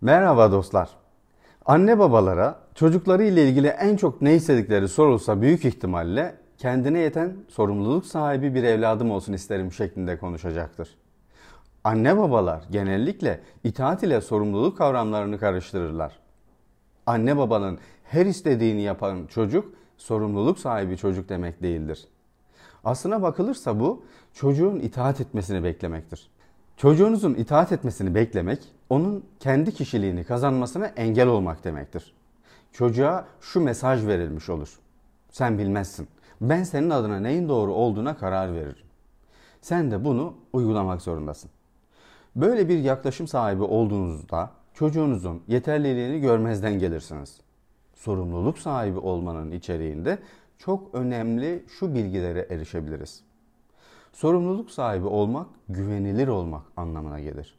Merhaba dostlar. Anne babalara çocukları ile ilgili en çok ne istedikleri sorulsa büyük ihtimalle kendine yeten sorumluluk sahibi bir evladım olsun isterim şeklinde konuşacaktır. Anne babalar genellikle itaat ile sorumluluk kavramlarını karıştırırlar. Anne babanın her istediğini yapan çocuk sorumluluk sahibi çocuk demek değildir. Aslına bakılırsa bu çocuğun itaat etmesini beklemektir. Çocuğunuzun itaat etmesini beklemek, onun kendi kişiliğini kazanmasına engel olmak demektir. Çocuğa şu mesaj verilmiş olur. Sen bilmezsin. Ben senin adına neyin doğru olduğuna karar veririm. Sen de bunu uygulamak zorundasın. Böyle bir yaklaşım sahibi olduğunuzda çocuğunuzun yeterliliğini görmezden gelirsiniz. Sorumluluk sahibi olmanın içeriğinde çok önemli şu bilgilere erişebiliriz. Sorumluluk sahibi olmak, güvenilir olmak anlamına gelir.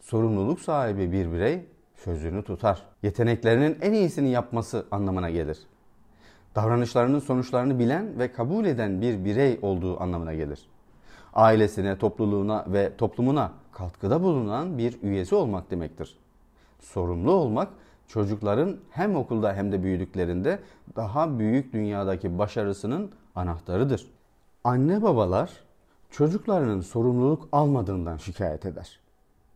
Sorumluluk sahibi bir birey sözünü tutar. Yeteneklerinin en iyisini yapması anlamına gelir. Davranışlarının sonuçlarını bilen ve kabul eden bir birey olduğu anlamına gelir. Ailesine, topluluğuna ve toplumuna katkıda bulunan bir üyesi olmak demektir. Sorumlu olmak çocukların hem okulda hem de büyüdüklerinde daha büyük dünyadaki başarısının anahtarıdır. Anne babalar çocuklarının sorumluluk almadığından şikayet eder.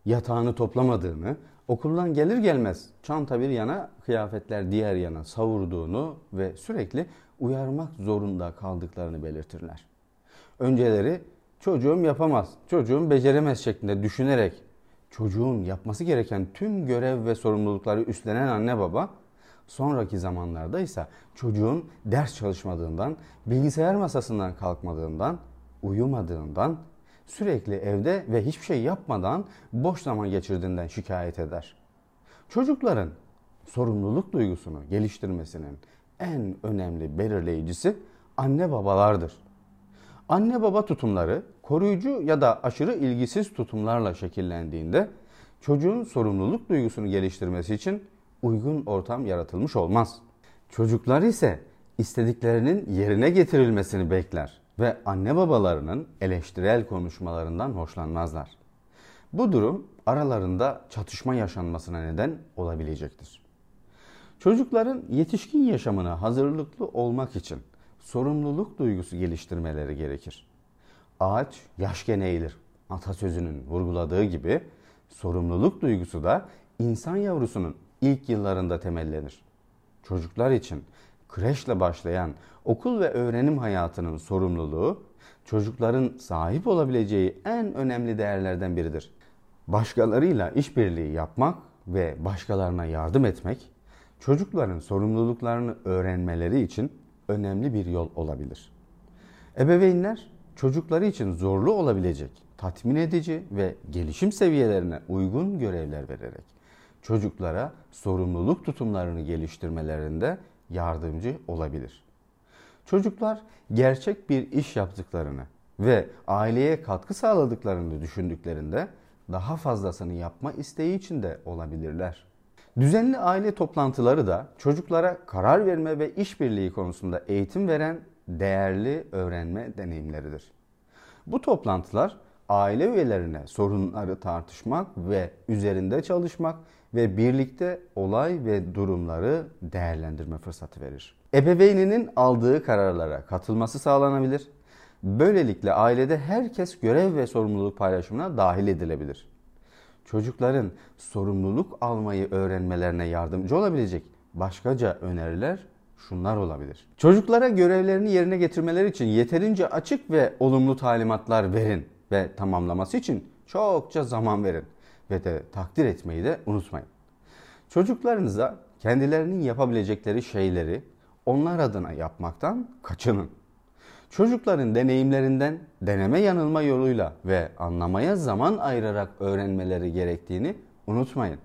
Yatağını toplamadığını, okuldan gelir gelmez çanta bir yana, kıyafetler diğer yana savurduğunu ve sürekli uyarmak zorunda kaldıklarını belirtirler. Önceleri çocuğum yapamaz, çocuğum beceremez şeklinde düşünerek çocuğun yapması gereken tüm görev ve sorumlulukları üstlenen anne baba sonraki zamanlarda ise çocuğun ders çalışmadığından, bilgisayar masasından kalkmadığından, uyumadığından, sürekli evde ve hiçbir şey yapmadan boş zaman geçirdiğinden şikayet eder. Çocukların sorumluluk duygusunu geliştirmesinin en önemli belirleyicisi anne babalardır. Anne baba tutumları koruyucu ya da aşırı ilgisiz tutumlarla şekillendiğinde çocuğun sorumluluk duygusunu geliştirmesi için uygun ortam yaratılmış olmaz. Çocuklar ise istediklerinin yerine getirilmesini bekler ve anne babalarının eleştirel konuşmalarından hoşlanmazlar. Bu durum aralarında çatışma yaşanmasına neden olabilecektir. Çocukların yetişkin yaşamına hazırlıklı olmak için sorumluluk duygusu geliştirmeleri gerekir. Ağaç yaşken eğilir atasözünün vurguladığı gibi sorumluluk duygusu da insan yavrusunun ilk yıllarında temellenir. Çocuklar için kreşle başlayan okul ve öğrenim hayatının sorumluluğu çocukların sahip olabileceği en önemli değerlerden biridir. Başkalarıyla işbirliği yapmak ve başkalarına yardım etmek çocukların sorumluluklarını öğrenmeleri için önemli bir yol olabilir. Ebeveynler çocukları için zorlu olabilecek, tatmin edici ve gelişim seviyelerine uygun görevler vererek çocuklara sorumluluk tutumlarını geliştirmelerinde yardımcı olabilir. Çocuklar gerçek bir iş yaptıklarını ve aileye katkı sağladıklarını düşündüklerinde daha fazlasını yapma isteği içinde olabilirler. Düzenli aile toplantıları da çocuklara karar verme ve işbirliği konusunda eğitim veren değerli öğrenme deneyimleridir. Bu toplantılar aile üyelerine sorunları tartışmak ve üzerinde çalışmak ve birlikte olay ve durumları değerlendirme fırsatı verir. Ebeveyninin aldığı kararlara katılması sağlanabilir. Böylelikle ailede herkes görev ve sorumluluk paylaşımına dahil edilebilir. Çocukların sorumluluk almayı öğrenmelerine yardımcı olabilecek başkaca öneriler şunlar olabilir. Çocuklara görevlerini yerine getirmeleri için yeterince açık ve olumlu talimatlar verin ve tamamlaması için çokça zaman verin ve de takdir etmeyi de unutmayın. Çocuklarınıza kendilerinin yapabilecekleri şeyleri onlar adına yapmaktan kaçının. Çocukların deneyimlerinden deneme yanılma yoluyla ve anlamaya zaman ayırarak öğrenmeleri gerektiğini unutmayın.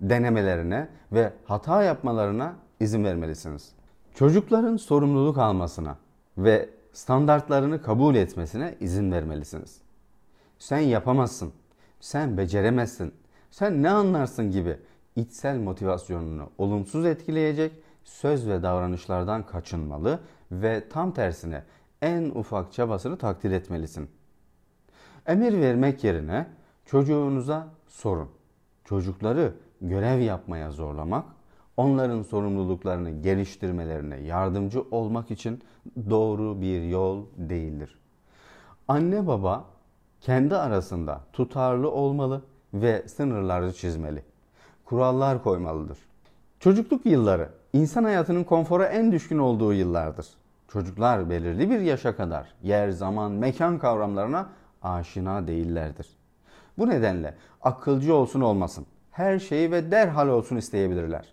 Denemelerine ve hata yapmalarına izin vermelisiniz. Çocukların sorumluluk almasına ve standartlarını kabul etmesine izin vermelisiniz. Sen yapamazsın, sen beceremezsin, sen ne anlarsın gibi içsel motivasyonunu olumsuz etkileyecek söz ve davranışlardan kaçınmalı ve tam tersine en ufak çabasını takdir etmelisin. Emir vermek yerine çocuğunuza sorun. Çocukları görev yapmaya zorlamak, onların sorumluluklarını geliştirmelerine yardımcı olmak için doğru bir yol değildir. Anne baba kendi arasında tutarlı olmalı ve sınırları çizmeli. Kurallar koymalıdır. Çocukluk yılları insan hayatının konfora en düşkün olduğu yıllardır. Çocuklar belirli bir yaşa kadar yer, zaman, mekan kavramlarına aşina değillerdir. Bu nedenle akılcı olsun olmasın, her şeyi ve derhal olsun isteyebilirler.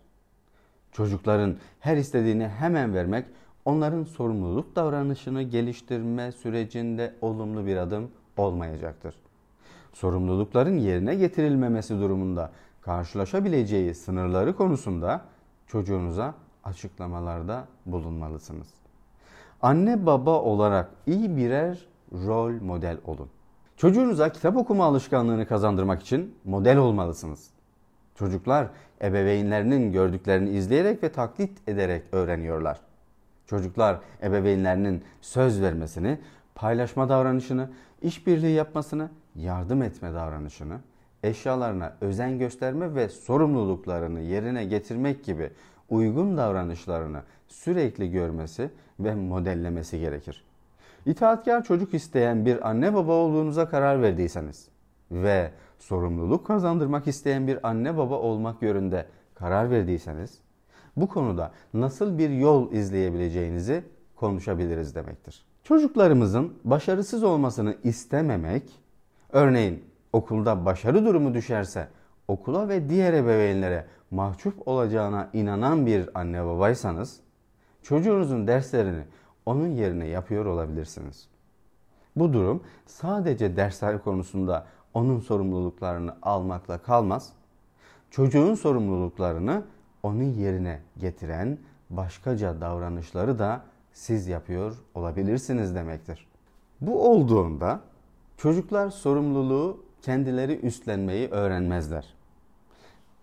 Çocukların her istediğini hemen vermek onların sorumluluk davranışını geliştirme sürecinde olumlu bir adım olmayacaktır. Sorumlulukların yerine getirilmemesi durumunda karşılaşabileceği sınırları konusunda çocuğunuza açıklamalarda bulunmalısınız. Anne baba olarak iyi birer rol model olun. Çocuğunuza kitap okuma alışkanlığını kazandırmak için model olmalısınız. Çocuklar ebeveynlerinin gördüklerini izleyerek ve taklit ederek öğreniyorlar. Çocuklar ebeveynlerinin söz vermesini, paylaşma davranışını, işbirliği yapmasını, yardım etme davranışını, eşyalarına özen gösterme ve sorumluluklarını yerine getirmek gibi uygun davranışlarını sürekli görmesi ve modellemesi gerekir. İtaatkar çocuk isteyen bir anne baba olduğunuza karar verdiyseniz ve sorumluluk kazandırmak isteyen bir anne baba olmak yönünde karar verdiyseniz bu konuda nasıl bir yol izleyebileceğinizi konuşabiliriz demektir. Çocuklarımızın başarısız olmasını istememek, örneğin okulda başarı durumu düşerse okula ve diğer ebeveynlere mahcup olacağına inanan bir anne babaysanız çocuğunuzun derslerini onun yerine yapıyor olabilirsiniz. Bu durum sadece dersler konusunda onun sorumluluklarını almakla kalmaz. Çocuğun sorumluluklarını onun yerine getiren başkaca davranışları da siz yapıyor olabilirsiniz demektir. Bu olduğunda çocuklar sorumluluğu kendileri üstlenmeyi öğrenmezler.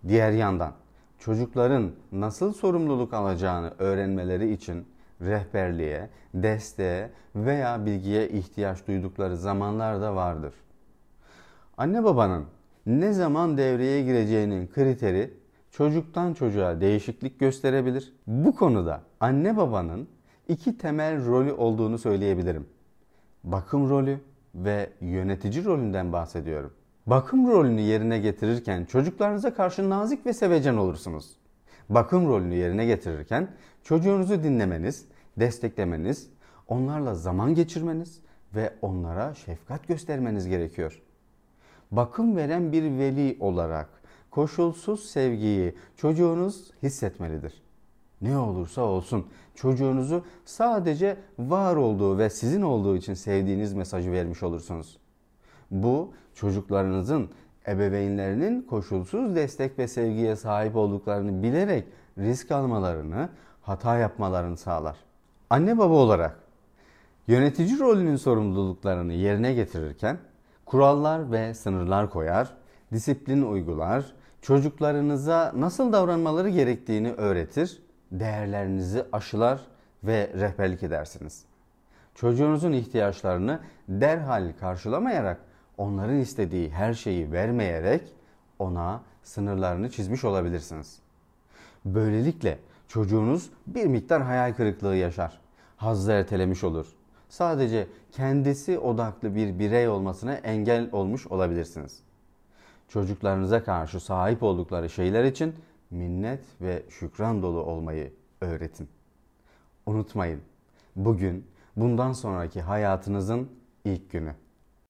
Diğer yandan çocukların nasıl sorumluluk alacağını öğrenmeleri için rehberliğe, desteğe veya bilgiye ihtiyaç duydukları zamanlar da vardır. Anne babanın ne zaman devreye gireceğinin kriteri çocuktan çocuğa değişiklik gösterebilir. Bu konuda anne babanın iki temel rolü olduğunu söyleyebilirim. Bakım rolü ve yönetici rolünden bahsediyorum. Bakım rolünü yerine getirirken çocuklarınıza karşı nazik ve sevecen olursunuz. Bakım rolünü yerine getirirken çocuğunuzu dinlemeniz, desteklemeniz, onlarla zaman geçirmeniz ve onlara şefkat göstermeniz gerekiyor. Bakım veren bir veli olarak koşulsuz sevgiyi çocuğunuz hissetmelidir. Ne olursa olsun çocuğunuzu sadece var olduğu ve sizin olduğu için sevdiğiniz mesajı vermiş olursunuz. Bu çocuklarınızın ebeveynlerinin koşulsuz destek ve sevgiye sahip olduklarını bilerek risk almalarını, hata yapmalarını sağlar. Anne baba olarak yönetici rolünün sorumluluklarını yerine getirirken kurallar ve sınırlar koyar, disiplin uygular, çocuklarınıza nasıl davranmaları gerektiğini öğretir, değerlerinizi aşılar ve rehberlik edersiniz. Çocuğunuzun ihtiyaçlarını derhal karşılamayarak onların istediği her şeyi vermeyerek ona sınırlarını çizmiş olabilirsiniz. Böylelikle çocuğunuz bir miktar hayal kırıklığı yaşar. Hazzı ertelemiş olur. Sadece kendisi odaklı bir birey olmasına engel olmuş olabilirsiniz. Çocuklarınıza karşı sahip oldukları şeyler için minnet ve şükran dolu olmayı öğretin. Unutmayın, bugün bundan sonraki hayatınızın ilk günü.